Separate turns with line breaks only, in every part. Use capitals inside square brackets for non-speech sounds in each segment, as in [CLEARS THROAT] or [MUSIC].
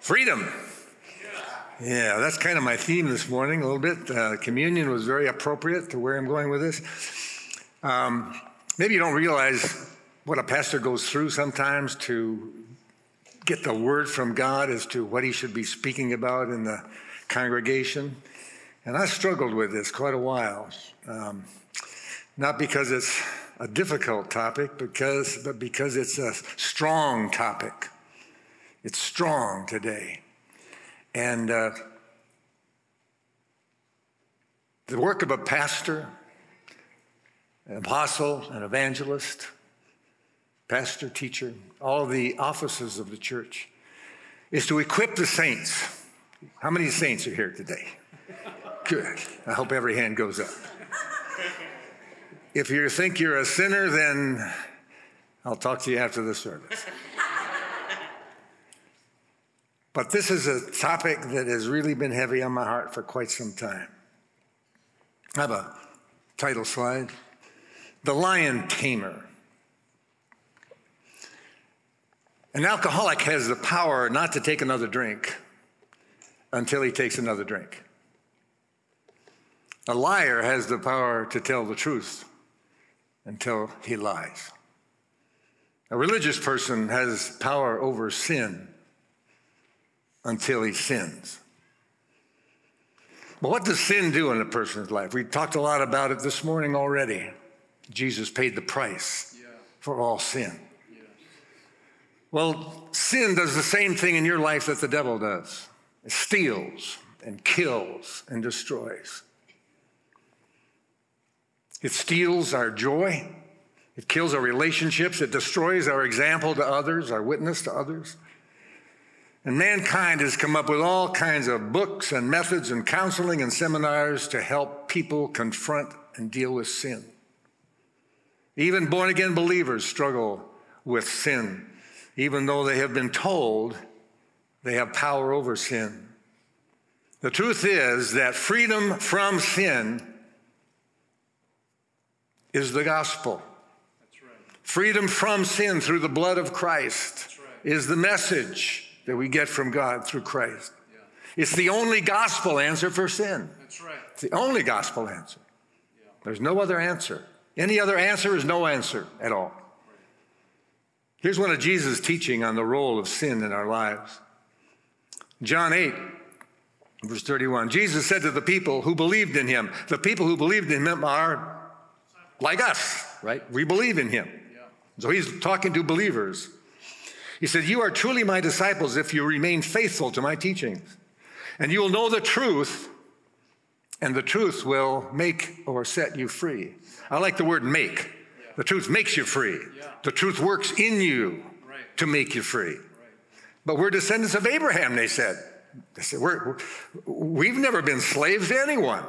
Freedom. Yeah, that's kind of my theme this morning a little bit. Uh, communion was very appropriate to where I'm going with this. Um, maybe you don't realize what a pastor goes through sometimes to get the word from God as to what he should be speaking about in the congregation. And I struggled with this quite a while. Um, not because it's a difficult topic, because, but because it's a strong topic. It's strong today. And uh, the work of a pastor, an apostle, an evangelist, pastor, teacher, all the offices of the church, is to equip the saints. How many saints are here today? Good. I hope every hand goes up. If you think you're a sinner, then I'll talk to you after the service. But this is a topic that has really been heavy on my heart for quite some time. I have a title slide The Lion Tamer. An alcoholic has the power not to take another drink until he takes another drink. A liar has the power to tell the truth until he lies. A religious person has power over sin until he sins. But what does sin do in a person's life? We talked a lot about it this morning already. Jesus paid the price yeah. for all sin. Yes. Well, sin does the same thing in your life that the devil does it steals and kills and destroys. It steals our joy, it kills our relationships, it destroys our example to others, our witness to others. And mankind has come up with all kinds of books and methods and counseling and seminars to help people confront and deal with sin. Even born again believers struggle with sin, even though they have been told they have power over sin. The truth is that freedom from sin is the gospel. Right. Freedom from sin through the blood of Christ right. is the message that we get from God through Christ. Yeah. It's the only gospel answer for sin.
That's right.
It's the only gospel answer. Yeah. There's no other answer. Any other answer is no answer at all. Here's one of Jesus' teaching on the role of sin in our lives. John 8, verse 31. Jesus said to the people who believed in him, the people who believed in him are like us, right? We believe in him. Yeah. So he's talking to believers. He said, You are truly my disciples if you remain faithful to my teachings. And you will know the truth, and the truth will make or set you free. I like the word make. The truth makes you free. The truth works in you to make you free. But we're descendants of Abraham, they said. They said, we're, We've never been slaves to anyone.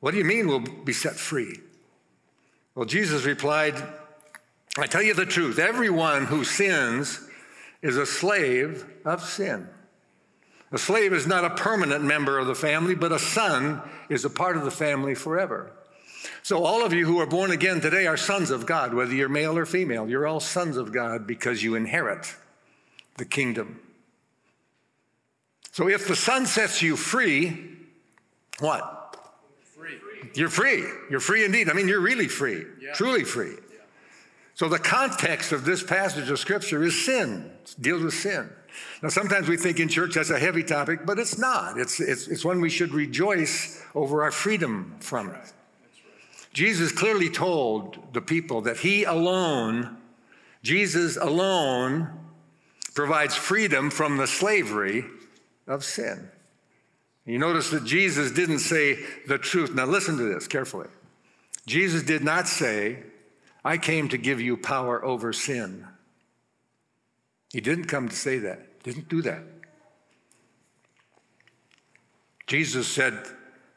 What do you mean we'll be set free? Well, Jesus replied, I tell you the truth, everyone who sins is a slave of sin. A slave is not a permanent member of the family, but a son is a part of the family forever. So, all of you who are born again today are sons of God, whether you're male or female. You're all sons of God because you inherit the kingdom. So, if the Son sets you free, what? Free. You're free. You're free indeed. I mean, you're really free, yeah. truly free. So the context of this passage of scripture is sin, it deals with sin. Now, sometimes we think in church that's a heavy topic, but it's not. It's, it's, it's one we should rejoice over our freedom from it. Jesus clearly told the people that he alone, Jesus alone, provides freedom from the slavery of sin. You notice that Jesus didn't say the truth. Now, listen to this carefully. Jesus did not say, I came to give you power over sin. He didn't come to say that, didn't do that. Jesus said,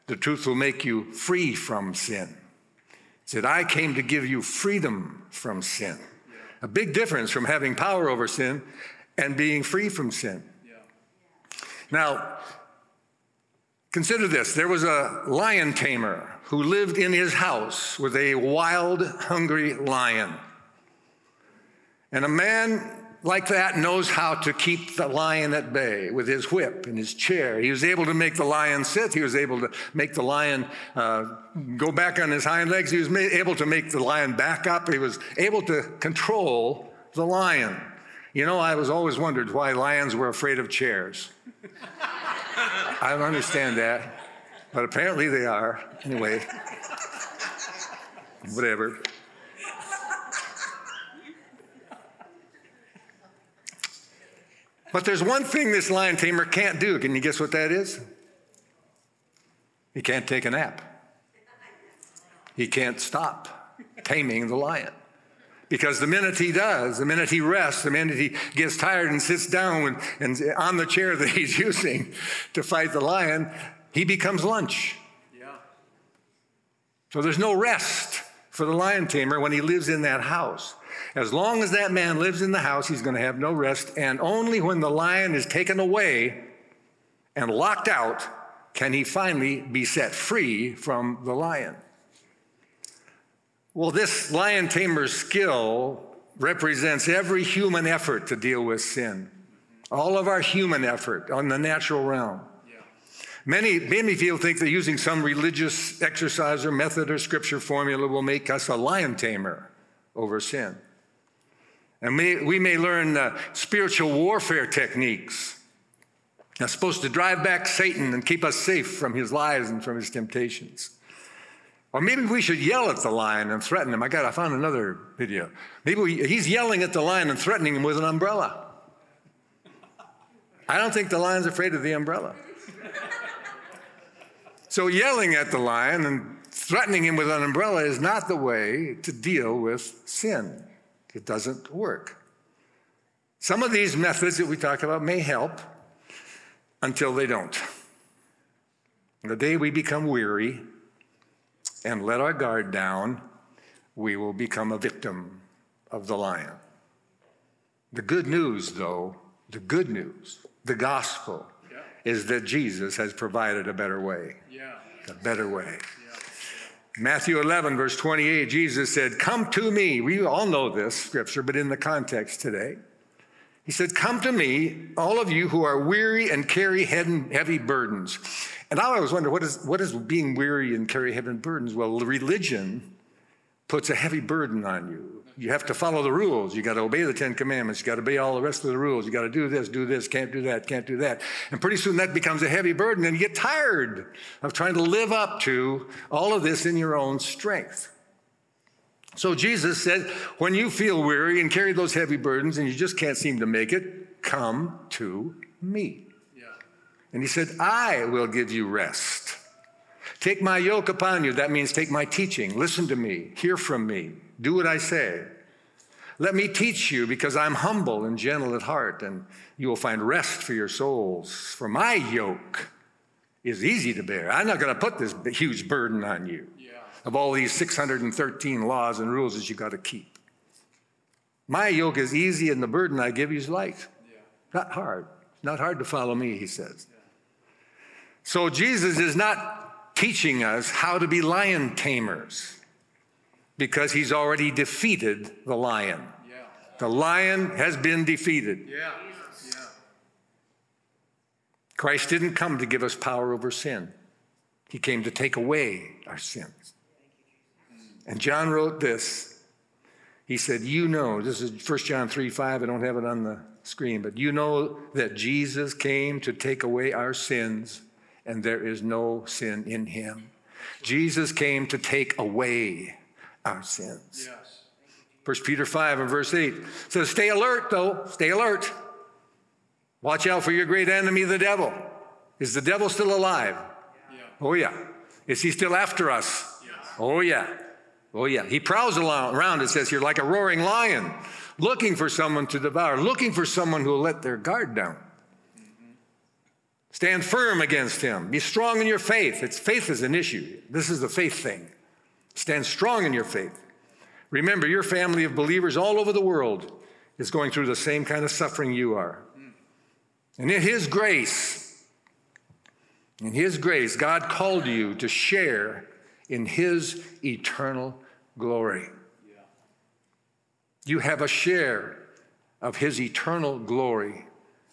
The truth will make you free from sin. He said, I came to give you freedom from sin. A big difference from having power over sin and being free from sin. Now, Consider this there was a lion tamer who lived in his house with a wild, hungry lion. And a man like that knows how to keep the lion at bay with his whip and his chair. He was able to make the lion sit. He was able to make the lion uh, go back on his hind legs. He was able to make the lion back up. He was able to control the lion. You know, I was always wondered why lions were afraid of chairs. [LAUGHS] [LAUGHS] I don't understand that, but apparently they are. Anyway, whatever. But there's one thing this lion tamer can't do. Can you guess what that is? He can't take a nap. He can't stop taming the lion. Because the minute he does, the minute he rests, the minute he gets tired and sits down and, and on the chair [LAUGHS] that he's using to fight the lion, he becomes lunch. Yeah. So there's no rest for the lion tamer when he lives in that house. As long as that man lives in the house, he's going to have no rest. And only when the lion is taken away and locked out can he finally be set free from the lion. Well, this lion tamer's skill represents every human effort to deal with sin, all of our human effort on the natural realm. Many, many people think that using some religious exercise or method or scripture formula will make us a lion tamer over sin. And may, we may learn uh, spiritual warfare techniques that's supposed to drive back Satan and keep us safe from his lies and from his temptations. Or maybe we should yell at the lion and threaten him. I got, I found another video. Maybe we, he's yelling at the lion and threatening him with an umbrella. I don't think the lion's afraid of the umbrella. So yelling at the lion and threatening him with an umbrella is not the way to deal with sin. It doesn't work. Some of these methods that we talk about may help until they don't. The day we become weary and let our guard down, we will become a victim of the lion. The good news, though, the good news, the gospel, yeah. is that Jesus has provided a better way. Yeah. A better way. Matthew 11, verse 28, Jesus said, Come to me. We all know this scripture, but in the context today. He said, Come to me, all of you who are weary and carry heavy burdens. And I always wonder, what is, what is being weary and carry heavy burdens? Well, religion puts a heavy burden on you. You have to follow the rules. You got to obey the Ten Commandments. You got to obey all the rest of the rules. You got to do this, do this, can't do that, can't do that. And pretty soon that becomes a heavy burden, and you get tired of trying to live up to all of this in your own strength. So Jesus said, when you feel weary and carry those heavy burdens and you just can't seem to make it, come to me. And he said, I will give you rest. Take my yoke upon you. That means take my teaching. Listen to me. Hear from me. Do what I say. Let me teach you because I'm humble and gentle at heart, and you will find rest for your souls. For my yoke is easy to bear. I'm not going to put this huge burden on you yeah. of all these 613 laws and rules that you got to keep. My yoke is easy, and the burden I give you is light. Yeah. Not hard. Not hard to follow me, he says. So Jesus is not teaching us how to be lion tamers because he's already defeated the lion. Yeah. The lion has been defeated. Yeah. yeah. Christ didn't come to give us power over sin, he came to take away our sins. And John wrote this. He said, You know, this is 1 John 3 5. I don't have it on the screen, but you know that Jesus came to take away our sins, and there is no sin in him. Jesus came to take away our sins. Yes. First Peter 5 and verse 8 says, Stay alert, though. Stay alert. Watch out for your great enemy, the devil. Is the devil still alive? Yeah. Oh, yeah. Is he still after us? Yes. Oh, yeah. Oh, yeah. He prowls around, it says here, like a roaring lion, looking for someone to devour, looking for someone who will let their guard down. Stand firm against him. Be strong in your faith. It's faith is an issue. This is the faith thing. Stand strong in your faith. Remember, your family of believers all over the world is going through the same kind of suffering you are. And in His grace, in His grace, God called you to share in His eternal glory. You have a share of his eternal glory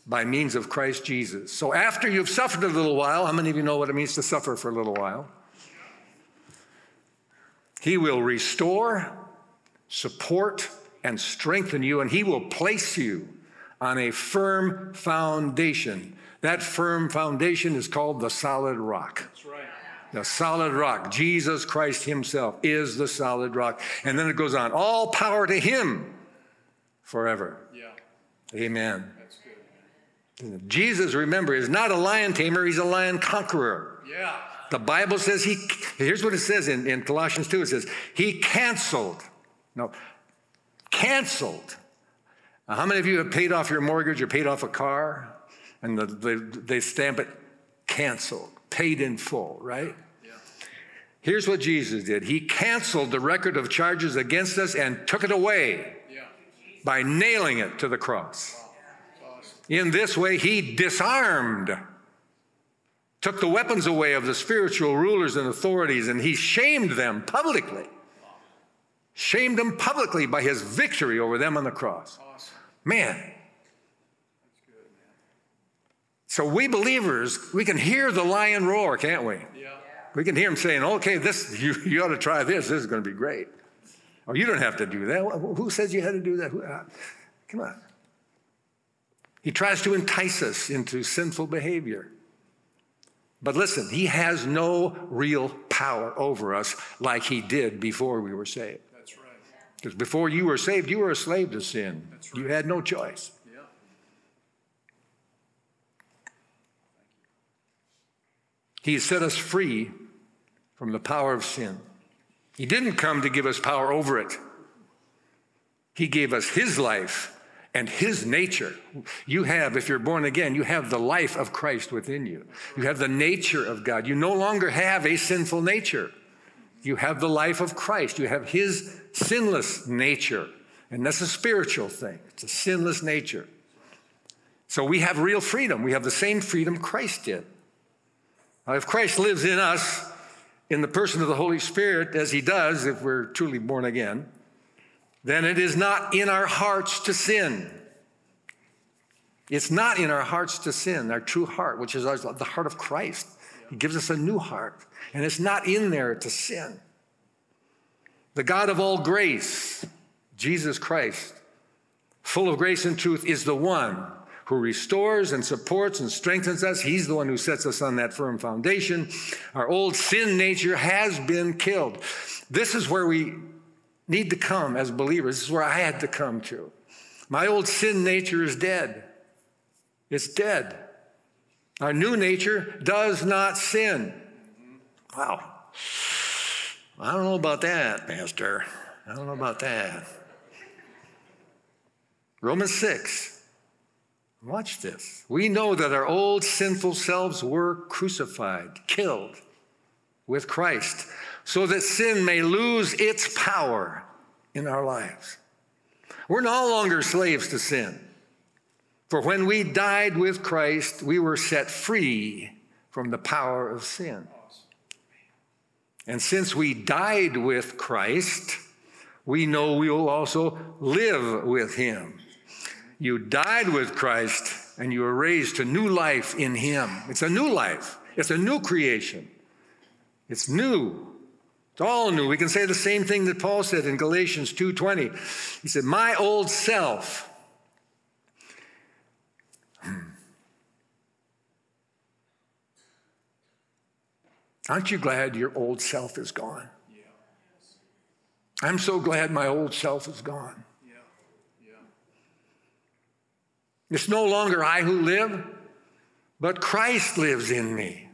by means of Christ Jesus. So after you've suffered a little while, how many of you know what it means to suffer for a little while? He will restore, support, and strengthen you, and he will place you on a firm foundation. That firm foundation is called the solid rock.
That's right.
The solid rock. Jesus Christ Himself is the solid rock. And then it goes on all power to Him forever.
Yeah.
Amen.
That's good. Man.
Jesus, remember, is not a lion tamer, He's a lion conqueror.
Yeah.
The Bible says He, here's what it says in, in Colossians 2 it says, He canceled, no, canceled. Now, how many of you have paid off your mortgage or paid off a car? And the, they, they stamp it canceled, paid in full, right?
Yeah.
Here's what Jesus did He canceled the record of charges against us and took it away
Yeah.
by nailing it to the cross.
Awesome.
In this way, He disarmed, took the weapons away of the spiritual rulers and authorities, and He shamed them publicly. Shamed them publicly by His victory over them on the cross. Man.
That's good, man.
So we believers, we can hear the lion roar, can't we?
Yeah.
We can hear him saying, okay, this, you, you ought to try this. This is going to be great. Or you don't have to do that. Who who says you had to do that? Who- uh, Come on. He tries to entice us into sinful behavior. But listen, he has no real power over us like he did before we were saved.
That's right.
Because before you were saved, you were a slave to sin.
That's
You had no choice.
Yeah.
He set us free from the power of sin. He didn't come to give us power over it. He gave us His life and His nature. You have, if you're born again, you have the life of Christ within you. You have the nature of God. You no longer have a sinful nature. You have the life of Christ. You have His sinless nature. And that's a spiritual thing, it's a sinless nature. So we have real freedom. We have the same freedom Christ did. Now, if Christ lives in us in the person of the Holy Spirit, as he does if we're truly born again, then it is not in our hearts to sin. It's not in our hearts to sin, our true heart, which is the heart of Christ. He gives us a new heart, and it's not in there to sin. The God of all grace, Jesus Christ, full of grace and truth, is the one who restores and supports and strengthens us. He's the one who sets us on that firm foundation. Our old sin nature has been killed. This is where we need to come as believers. This is where I had to come to. My old sin nature is dead. It's dead. Our new nature does not sin. Wow. I don't know about that, Pastor. I don't know about that. Romans 6. Watch this. We know that our old sinful selves were crucified, killed with Christ, so that sin may lose its power in our lives. We're no longer slaves to sin. For when we died with Christ, we were set free from the power of sin. And since we died with Christ, we know we will also live with him. You died with Christ and you were raised to new life in him. It's a new life, it's a new creation. It's new. It's all new. We can say the same thing that Paul said in Galatians 2:20. He said, "My old self hmm. Aren't you glad your old self is gone?
Yeah.
I'm so glad my old self is gone.
Yeah. Yeah.
It's no longer I who live, but Christ lives in me.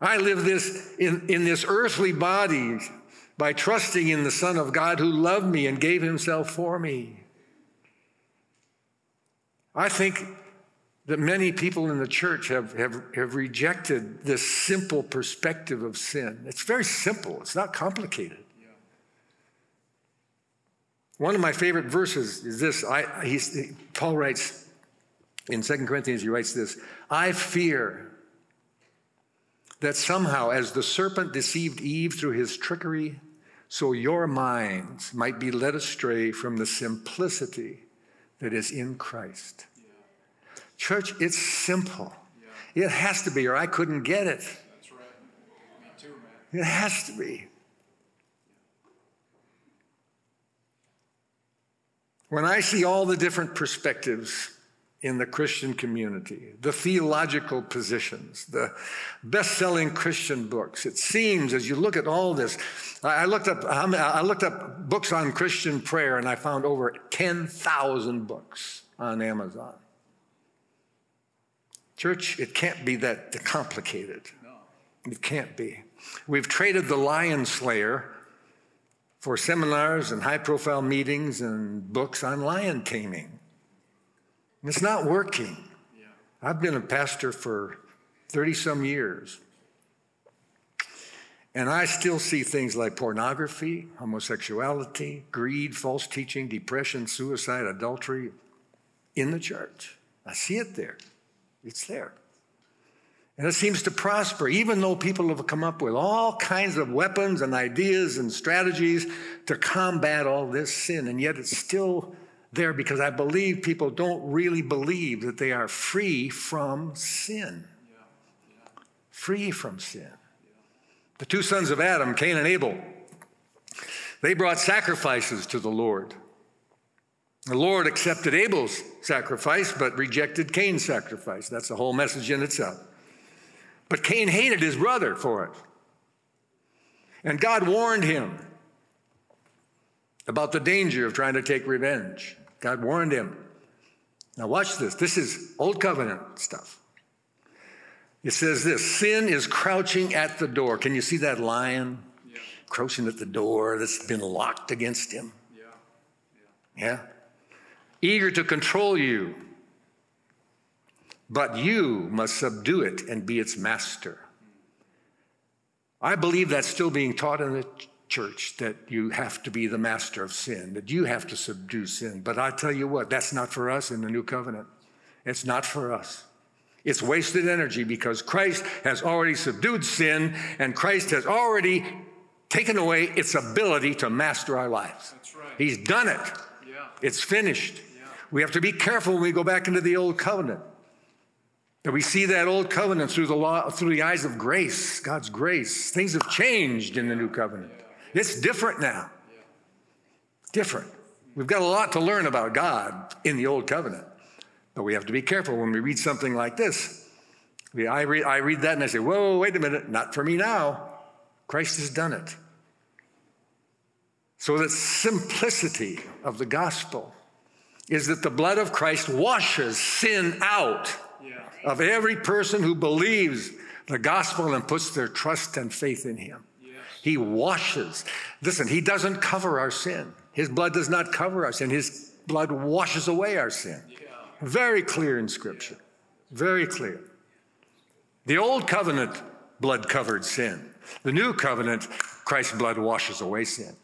I live this in, in this earthly body by trusting in the Son of God who loved me and gave himself for me. I think that many people in the church have, have, have rejected this simple perspective of sin. It's very simple, it's not complicated. One of my favorite verses is this. I, Paul writes in 2 Corinthians, he writes this I fear that somehow, as the serpent deceived Eve through his trickery, so your minds might be led astray from the simplicity that is in Christ. Church, it's simple. It has to be, or I couldn't get it.
That's right. Me too, man.
It has to be. When I see all the different perspectives in the Christian community, the theological positions, the best selling Christian books. It seems as you look at all this, I looked, up, I looked up books on Christian prayer and I found over 10,000 books on Amazon. Church, it can't be that complicated.
No.
It can't be. We've traded the lion slayer for seminars and high profile meetings and books on lion taming. It's not working.
Yeah.
I've been a pastor for 30 some years. And I still see things like pornography, homosexuality, greed, false teaching, depression, suicide, adultery in the church. I see it there. It's there. And it seems to prosper, even though people have come up with all kinds of weapons and ideas and strategies to combat all this sin, and yet it's still there because I believe people don't really believe that they are free from sin. Free from sin. The two sons of Adam, Cain and Abel, they brought sacrifices to the Lord. The Lord accepted Abel's sacrifice, but rejected Cain's sacrifice. That's the whole message in itself. But Cain hated his brother for it. And God warned him about the danger of trying to take revenge. God warned him. Now, watch this. This is Old Covenant stuff. It says this sin is crouching at the door. Can you see that lion
Yeah.
crouching at the door that's been locked against him?
Yeah.
Yeah? Eager to control you. But you must subdue it and be its master. I believe that's still being taught in the church that you have to be the master of sin, that you have to subdue sin. But I tell you what, that's not for us in the new covenant. It's not for us. It's wasted energy because Christ has already subdued sin and Christ has already taken away its ability to master our lives.
That's right.
He's done it.
Yeah.
It's finished.
Yeah.
We have to be careful when we go back into the old covenant. That we see that old covenant through the law, through the eyes of grace, God's grace. Things have changed in the new covenant. It's different now. Different. We've got a lot to learn about God in the old covenant. But we have to be careful when we read something like this. I read, I read that and I say, whoa, wait a minute, not for me now. Christ has done it. So, the simplicity of the gospel is that the blood of Christ washes sin out
Yeah.
of every person who believes the gospel and puts their trust and faith in him. He washes. Listen, he doesn't cover our sin. His blood does not cover our sin. His blood washes away our sin. Very clear in Scripture. Very clear. The old covenant blood covered sin. The new covenant, Christ's blood washes away sin.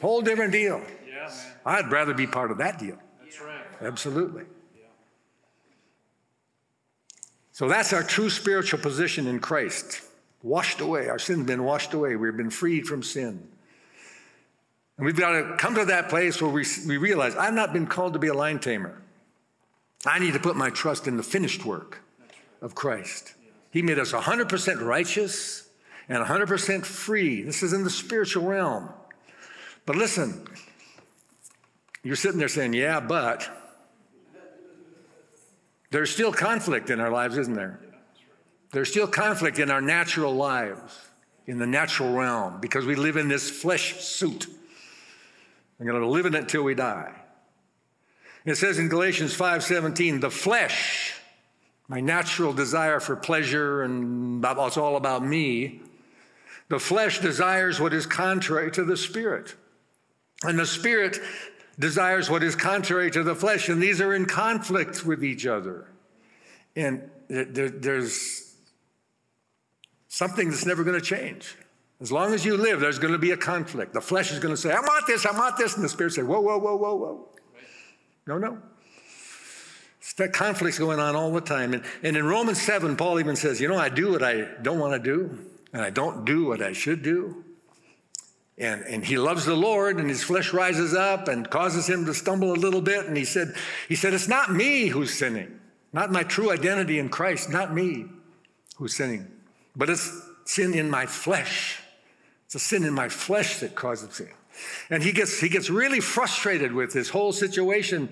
Whole different deal. I'd rather be part of that deal. Absolutely. So that's our true spiritual position in Christ. Washed away. Our sin's been washed away. We've been freed from sin. And we've got to come to that place where we, we realize I've not been called to be a lion tamer. I need to put my trust in the finished work of Christ. He made us 100% righteous and 100% free. This is in the spiritual realm. But listen, you're sitting there saying, yeah, but there's still conflict in our lives, isn't there? There's still conflict in our natural lives, in the natural realm, because we live in this flesh suit. We're going to live in it until we die. It says in Galatians 5:17, the flesh, my natural desire for pleasure and it's all about me. The flesh desires what is contrary to the spirit. And the spirit desires what is contrary to the flesh, and these are in conflict with each other. And there- there- there's something that's never going to change. As long as you live, there's going to be a conflict. The flesh is going to say, I want this, I want this. And the spirit say, whoa, whoa, whoa, whoa, whoa. No, no. That conflict's going on all the time. And, and in Romans 7, Paul even says, you know, I do what I don't want to do, and I don't do what I should do. And, and he loves the Lord, and his flesh rises up and causes him to stumble a little bit. And he said, he said, It's not me who's sinning, not my true identity in Christ, not me who's sinning, but it's sin in my flesh. It's a sin in my flesh that causes sin. And he gets, he gets really frustrated with this whole situation.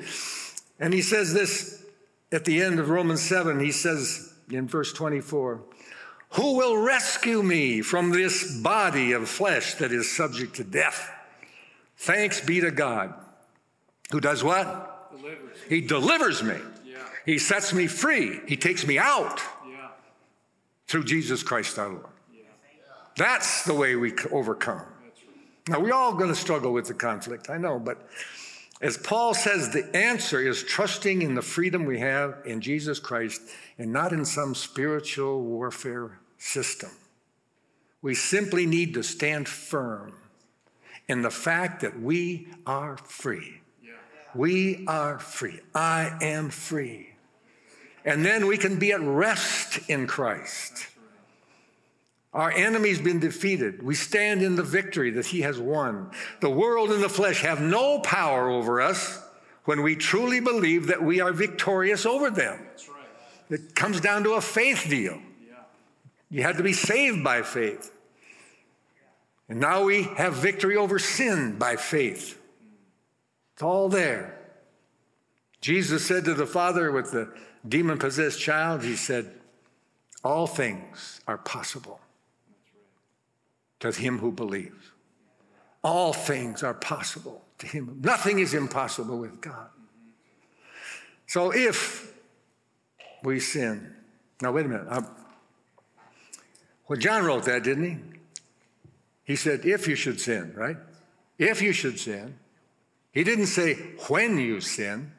And he says this at the end of Romans 7. He says in verse 24, Who will rescue me from this body of flesh that is subject to death? Thanks be to God. Who does what?
Delivers.
He delivers me.
Yeah.
He sets me free. He takes me out. Through Jesus Christ our Lord. That's the way we overcome. Now, we're all going to struggle with the conflict, I know, but as Paul says, the answer is trusting in the freedom we have in Jesus Christ and not in some spiritual warfare system. We simply need to stand firm in the fact that we are free.
Yeah.
We are free. I am free. And then we can be at rest in Christ. Our enemy's been defeated. We stand in the victory that he has won. The world and the flesh have no power over us when we truly believe that we are victorious over them.
Right.
It comes down to a faith deal.
Yeah.
You had to be saved by faith. And now we have victory over sin by faith. It's all there. Jesus said to the father with the demon possessed child, He said, All things are possible to him who believes. All things are possible to him. Nothing is impossible with God. So if we sin, now wait a minute. i well, John wrote that, didn't he? He said, if you should sin, right? If you should sin. He didn't say when you sin.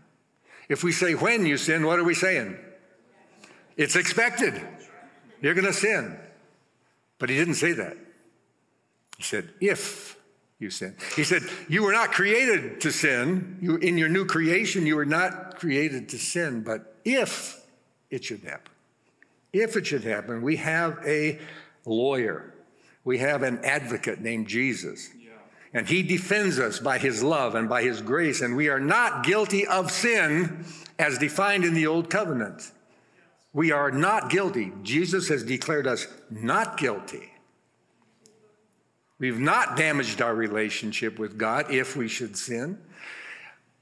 If we say when you sin, what are we saying? It's expected. You're going to sin. But he didn't say that. He said, if you sin. He said, you were not created to sin. You, in your new creation, you were not created to sin, but if it should happen, if it should happen, we have a lawyer. We have an advocate named Jesus. And he defends us by his love and by his grace, and we are not guilty of sin as defined in the Old Covenant. We are not guilty. Jesus has declared us not guilty. We've not damaged our relationship with God if we should sin.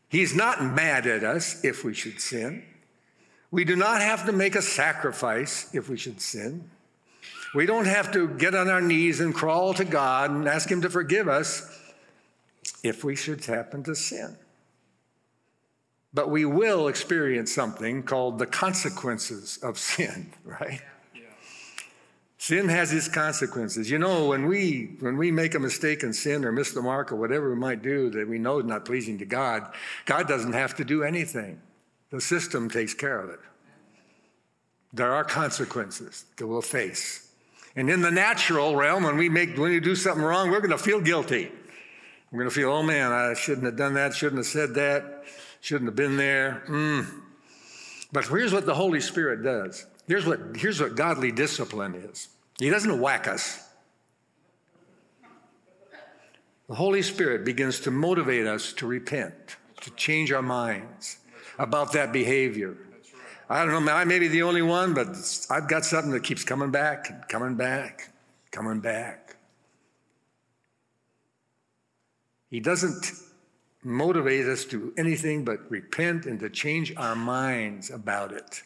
He's not mad at us if we should sin. We do not have to make a sacrifice if we should sin. We don't have to get on our knees and crawl to God and ask Him to forgive us if we should happen to sin. But we will experience something called the consequences of sin, [LAUGHS] right? Sin has its consequences. You know, when we when we make a mistake and sin or miss the mark or whatever we might do that we know is not pleasing to God, God doesn't have to do anything. The system takes care of it. There are consequences that we'll face. And in the natural realm, when we make when we do something wrong, we're going to feel guilty. We're going to feel, oh man, I shouldn't have done that, shouldn't have said that, shouldn't have been there. Mm. But here's what the Holy Spirit does. Here's what, here's what godly discipline is. He doesn't whack us. The Holy Spirit begins to motivate us to repent, to change our minds about that behavior. I don't know, I may be the only one, but I've got something that keeps coming back and coming back, coming back. He doesn't motivate us to anything but repent and to change our minds about it.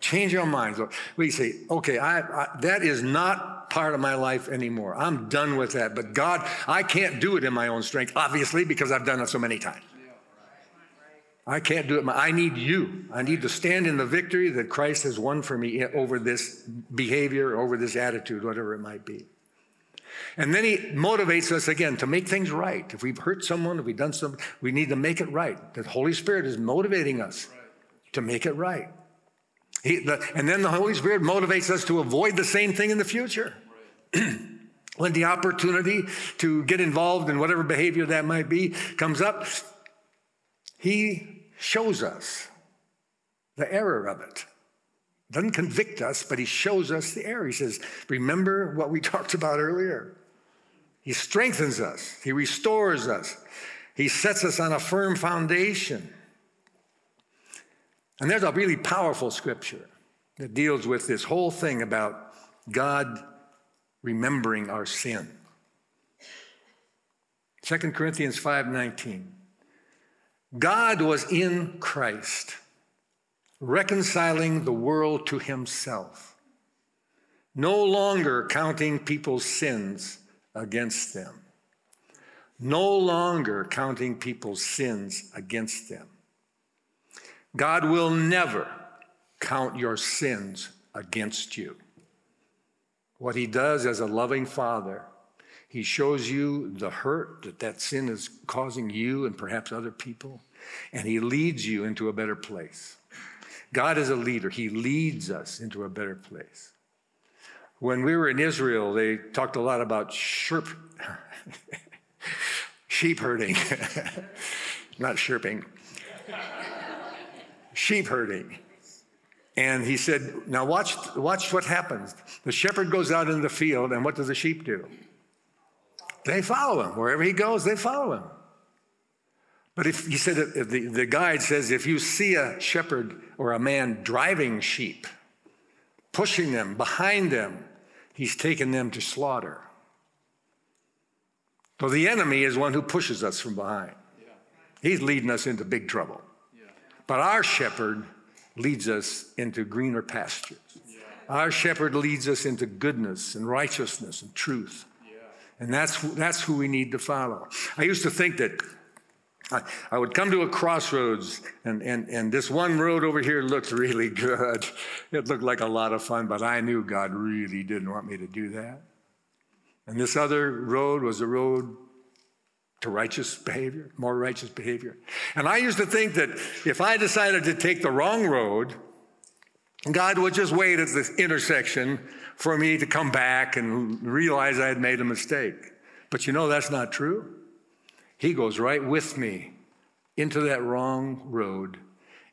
Change our minds. We say, okay, I, I, that is not part of my life anymore. I'm done with that. But God, I can't do it in my own strength, obviously, because I've done it so many times. I can't do it. I need you. I need to stand in the victory that Christ has won for me over this behavior, over this attitude, whatever it might be. And then he motivates us again to make things right. If we've hurt someone, if we've done something, we need to make it right. The Holy Spirit is motivating us to make it right. He, the, and then the Holy Spirit motivates us to avoid the same thing in the future. [CLEARS THROAT] when the opportunity to get involved in whatever behavior that might be comes up, He shows us the error of it. Doesn't convict us, but He shows us the error. He says, Remember what we [LAUGHS] talked about earlier. He strengthens us, He restores us, He sets us on a firm foundation. And there's a really powerful scripture that deals with this whole thing about God remembering our sin. 2 Corinthians 5:19 God was in Christ reconciling the world to himself no longer counting people's sins against them no longer counting people's sins against them. God will never count your sins against you. What he does as a loving father he shows you the hurt that that sin is causing you and perhaps other people, and He leads you into a better place. God is a leader, He leads us into a better place. When we were in Israel, they talked a lot about sheep, [LAUGHS] sheep herding, [LAUGHS] not chirping, sheep herding. And he said, Now watch, watch what happens. The shepherd goes out in the field, and what does the sheep do? They follow him. Wherever he goes, they follow him. But if he said, if the, the guide says, if you see a shepherd or a man driving sheep, pushing them behind them, he's taken them to slaughter. So the enemy is one who pushes us from behind. Yeah. He's leading us into big trouble. Yeah. But our shepherd leads us into greener pastures. Yeah. Our shepherd leads us into goodness and righteousness and truth. And that's, that's who we need to follow. I used to think that I, would come to a crossroads, and, and, and this one road over here looked really good. It looked like a lot of fun, but I knew God really didn't want me to do that. And this other road was a road to righteous behavior, more righteous behavior. And I used to think that if I decided to take the wrong road, God would just wait at the intersection for me to come back and realize I had made a mistake. But you know, that's not true. He goes right with me into that wrong road.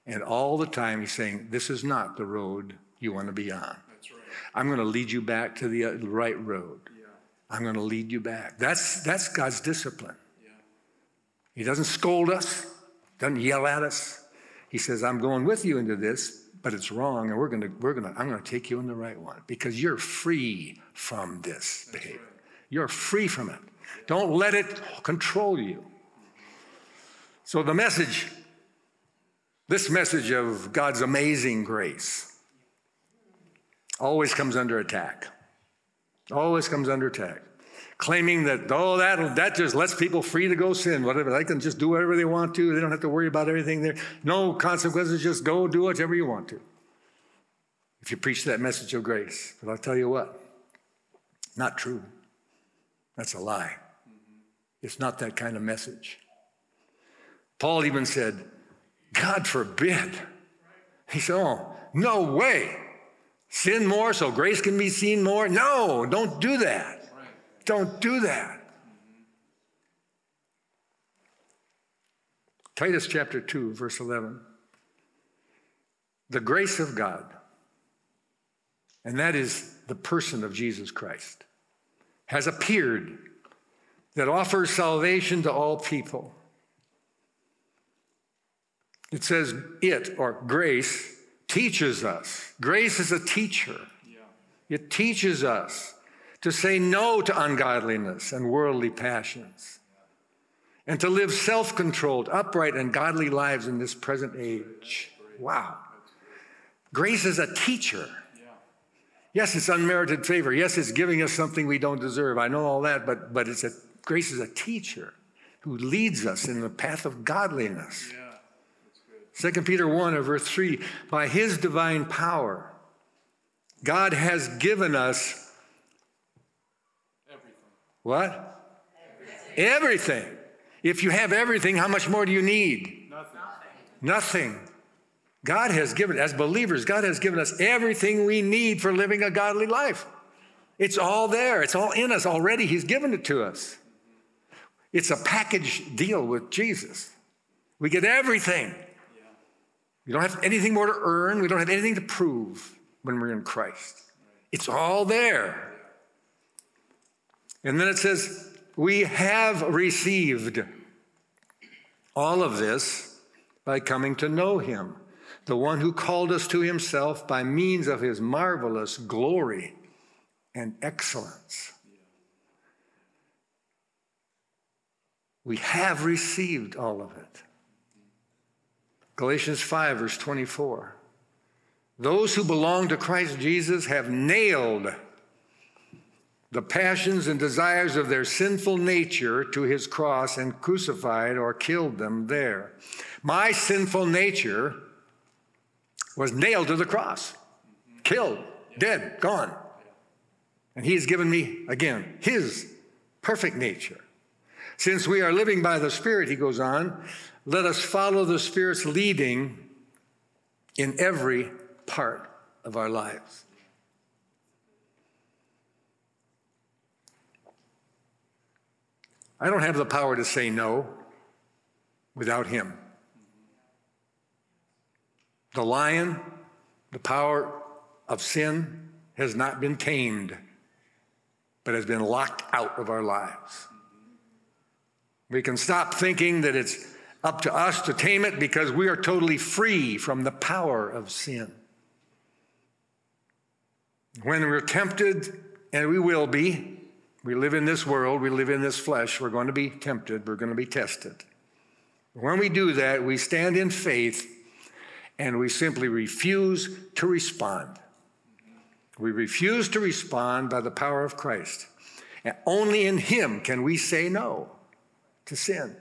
And all the time he's saying, This is not the road you want to be on. That's right. I'm going to lead you back to the uh, right road. Yeah. I'm going to lead you back. That's, that's God's discipline. Yeah. He doesn't scold us, doesn't yell at us. He says, I'm going with you into this, but it's wrong, and we're gonna, we're gonna, I'm gonna take you in the right one because you're free from this behavior. You're free from it. Don't let it control you. So the message, this message of God's amazing grace, always comes under attack. Always comes under attack. Claiming that, oh, that, that just lets people free to go sin, whatever. They can just do whatever they want to. They don't have to worry about everything there. No consequences, just go do whatever you want to. If you preach that message of grace. But I'll tell you what, not true. That's a lie. It's not that kind of message. Paul even said, God forbid. He said, Oh, no way. Sin more so grace can be seen more? No, don't do that. Don't do that. Titus chapter 2, verse 11. The grace of God, and that is the person of Jesus Christ, has appeared that offers salvation to all people. It says it, or grace, teaches us. Grace is a teacher. Yeah. It teaches us to say no to ungodliness and worldly passions and to live self controlled, upright, and godly lives in this present age. Wow. Grace is a teacher. Yes, it's unmerited favor. Yes, it's giving us something we don't deserve. I know all that, but, but it's a, grace is a teacher who leads us in the path of godliness. Yeah. 2 Peter 1 or verse 3 by his divine power, God has given us. What? Everything. everything. If you have everything, how much more do you need? Nothing. Nothing. God has given, as believers, God has given us everything we need for living a godly life. It's all there, it's all in us already. He's given it to us. It's a package deal with Jesus. We get everything. We don't have anything more to earn. We don't have anything to prove when we're in Christ. It's all there. And then it says, we have received all of this by coming to know him, the one who called us to himself by means of his marvelous glory and excellence. We have received all of it. Galatians 5, verse 24. Those who belong to Christ Jesus have nailed the passions and desires of their sinful nature to his cross and crucified or killed them there. My sinful nature was nailed to the cross, killed, dead, gone. And he has given me, again, his perfect nature. Since we are living by the Spirit, he goes on, let us follow the Spirit's leading in every part of our lives. I don't have the power to say no without him. The lion, the power of sin, has not been tamed, but has been locked out of our lives. We can stop thinking that it's up to us to tame it because we are totally free from the power of sin. When we're tempted, and we will be, we live in this world, we live in this flesh, we're going to be tempted, we're going to be tested. When we do that, we stand in faith and we simply refuse to respond. We refuse to respond by the power of Christ. And only in Him can we say no to sin.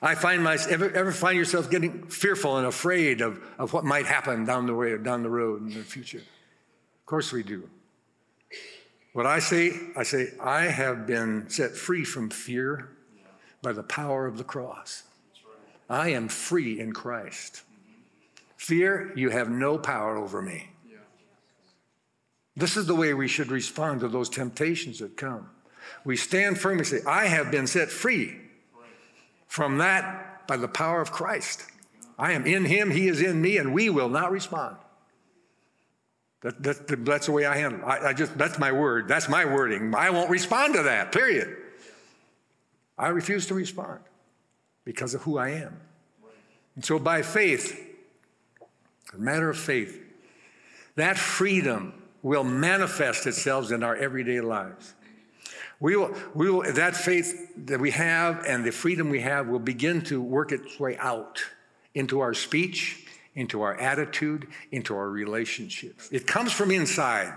I find myself, ever, ever find yourself getting fearful and afraid of, of what might happen down the way, down the road in the future? Of course we do. What I say, I say, I have been set free from fear by the power of the cross. I am free in Christ. Fear, you have no power over me. This is the way we should respond to those temptations that come. We stand firm and say, I have been set free from that by the power of Christ. I am in him, he is in me, and we will not respond. That, that, that's the way I handle it. I, I just, that's my word. That's my wording. I won't respond to that, period. I refuse to respond because of who I am. And so, by faith, a matter of faith, that freedom will manifest itself in our everyday lives. We will, we will, that faith that we have and the freedom we have will begin to work its way out into our speech, into our attitude, into our relationships. It comes from inside.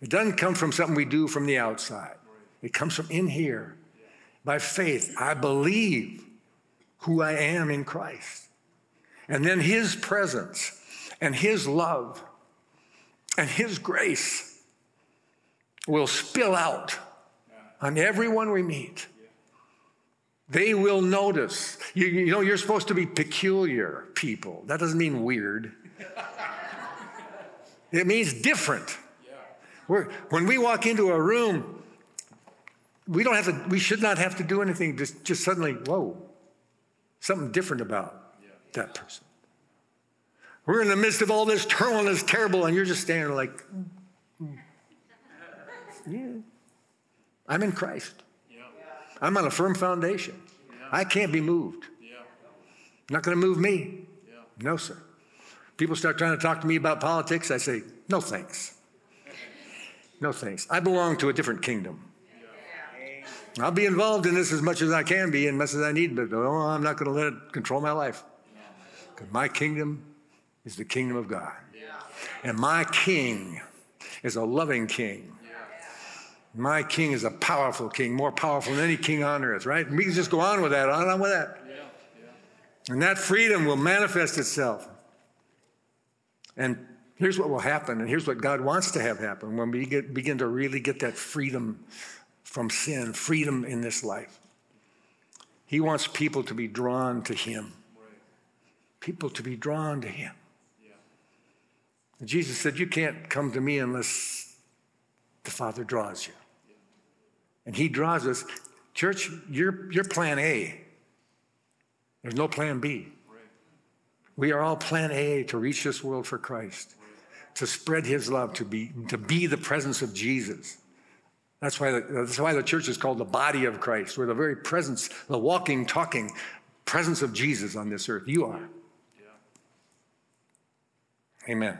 It doesn't come from something we do from the outside. It comes from in here. By faith, I believe who I am in Christ. And then His presence and His love and His grace will spill out on everyone we meet. They will notice. You, you, know, you're supposed to be peculiar people. That doesn't mean weird, it means different. We're, when we walk into a room, we don't have to, we should not have to do anything, just, just suddenly, whoa, something different about that person. We're in the midst of all this turmoil, it's terrible, and you're just standing like, mm, yeah. I'm in Christ. Yeah. I'm on a firm foundation. Yeah. I can't be moved. Yeah. Not going to move me. No, sir. People start trying to talk to me about politics. I say, no thanks. No thanks. I belong to a different kingdom. I'll be involved in this as much as I can be and much as I need, but oh, I'm not going to let it control my life. Because my kingdom is the kingdom of God. And my king is a loving king my king is a powerful king, more powerful than any king on earth, right? And we can just go on with that, on and on with that. Yeah, yeah. And that freedom will manifest itself. And here's what will happen, and here's what God wants to have happen when we get, begin to really get that freedom from sin, freedom in this life. He wants people to be drawn to Him. People to be drawn to Him. Yeah. Jesus said, You can't come to me unless the Father draws you. And he draws us. Church, you're, you're plan A. There's no plan B. We are all plan A to reach this world for Christ, to spread his love, to be, to be the presence of Jesus That's why, the, that's why the church is called the body of Christ. We're the very presence, the walking, talking presence of Jesus on this earth. You are. Amen.